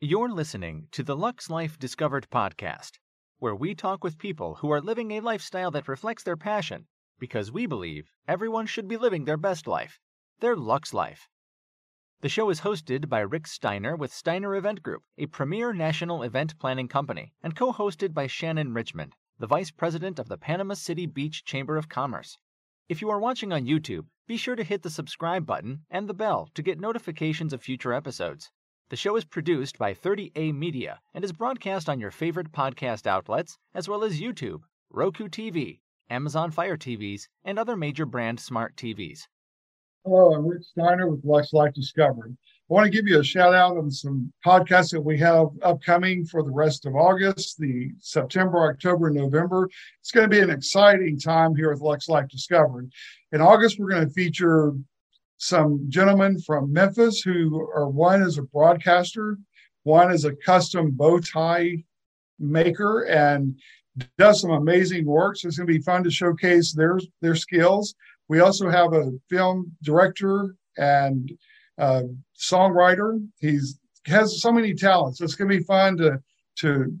You're listening to the Lux Life Discovered podcast, where we talk with people who are living a lifestyle that reflects their passion because we believe everyone should be living their best life, their Lux Life. The show is hosted by Rick Steiner with Steiner Event Group, a premier national event planning company, and co hosted by Shannon Richmond, the Vice President of the Panama City Beach Chamber of Commerce. If you are watching on YouTube, be sure to hit the subscribe button and the bell to get notifications of future episodes. The show is produced by 30A Media and is broadcast on your favorite podcast outlets, as well as YouTube, Roku TV, Amazon Fire TVs, and other major brand smart TVs. Hello, I'm Rick Steiner with Lux Life Discovery. I want to give you a shout out on some podcasts that we have upcoming for the rest of August, the September, October, November. It's going to be an exciting time here with Lux Life Discovery. In August, we're going to feature some gentlemen from Memphis who are one is a broadcaster, one is a custom bow tie maker, and does some amazing work. So it's going to be fun to showcase their their skills. We also have a film director and uh, songwriter. He's has so many talents. It's going to be fun to to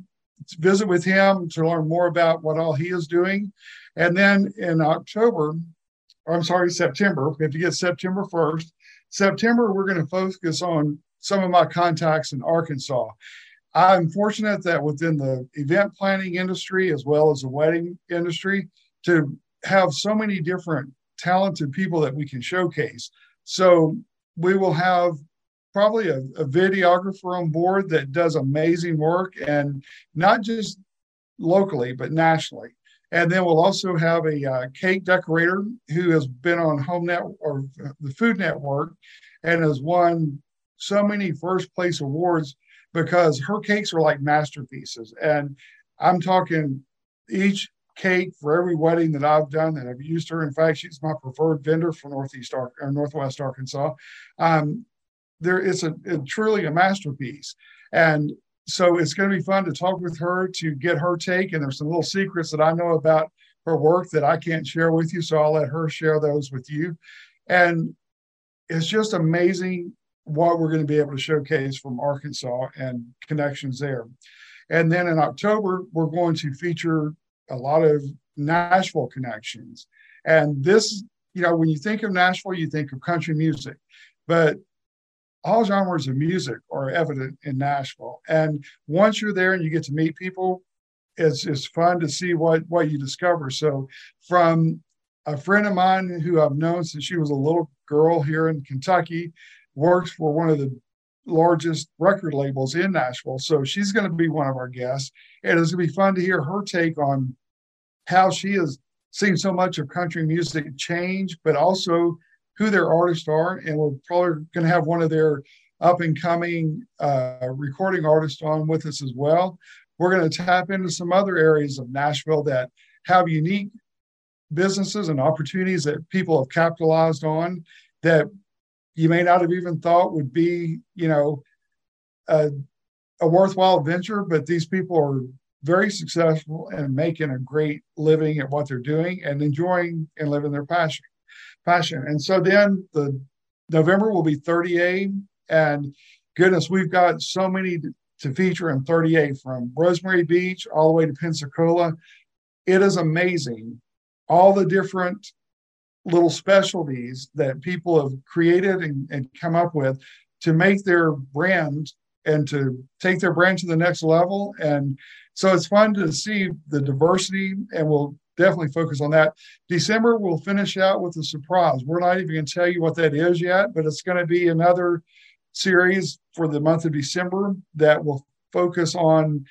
visit with him to learn more about what all he is doing. And then in October, or I'm sorry, September, we have to get September 1st. September, we're going to focus on some of my contacts in Arkansas. I'm fortunate that within the event planning industry as well as the wedding industry to have so many different talented people that we can showcase. So we will have probably a, a, videographer on board that does amazing work and not just locally but nationally. And then we'll also have a uh, cake decorator who has been on Home Net or the Food Network and has won so many first place awards because her cakes are like masterpieces. And I'm talking each cake for every wedding that I've done that I've used her. In fact, she's my preferred vendor for Northeast or Northwest Arkansas. Um, there, it's a, a truly a masterpiece, and so it's going to be fun to talk with her to get her take. And there's some little secrets that I know about her work that I can't share with you, so I'll let her share those with you. And it's just amazing what we're going to be able to showcase from Arkansas and connections there. And then in October, we're going to feature a lot of Nashville connections. And this, you know, when you think of Nashville, you think of country music, but all genres of music are evident in Nashville. And once you're there and you get to meet people, it's it's fun to see what what you discover. So from a friend of mine who I've known since she was a little girl here in Kentucky, works for one of the largest record labels in Nashville. So she's going to be one of our guests. And it's going to be fun to hear her take on how she has seen so much of country music change, but also who their artists are. And we're probably going to have one of their up and coming uh, recording artists on with us as well. We're going to tap into some other areas of Nashville that have unique businesses and opportunities that people have capitalized on that you may not have even thought would be, you know, a, a worthwhile venture, but these people are very successful and making a great living at what they're doing and enjoying and living their passion. Passion. And so then the November will be 30A. And goodness, we've got so many to feature in 30A from Rosemary Beach all the way to Pensacola. It is amazing all the different little specialties that people have created and, and come up with to make their brand and to take their brand to the next level. And so it's fun to see the diversity, and we'll definitely focus on that. December, we'll finish out with a surprise. We're not even going to tell you what that is yet, but it's going to be another series for the month of December that will focus on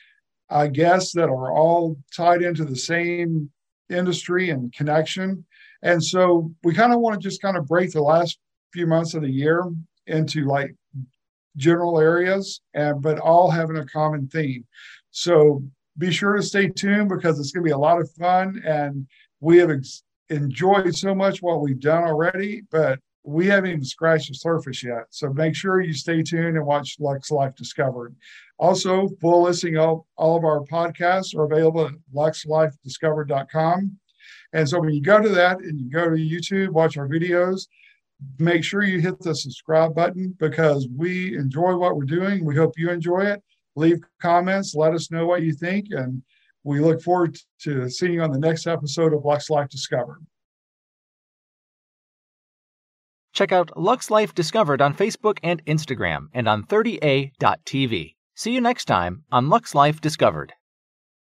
I guess, that are all tied into the same industry and connection. And so we kind of want to just kind of break the last few months of the year into like general areas and but all having a common theme. So be sure to stay tuned because it's going to be a lot of fun and we have ex- enjoyed so much what we've done already, but we haven't even scratched the surface yet. So make sure you stay tuned and watch Lux Life Discovered. Also, full listing of all of our podcasts are available at luxlifediscovered.com. And so when you go to that and you go to YouTube, watch our videos, make sure you hit the subscribe button because we enjoy what we're doing. We hope you enjoy it. Leave comments, let us know what you think, and we look forward to seeing you on the next episode of Lux Life Discovered. Check out Lux Life Discovered on Facebook and Instagram and on 30a.tv. See you next time on Lux Life Discovered.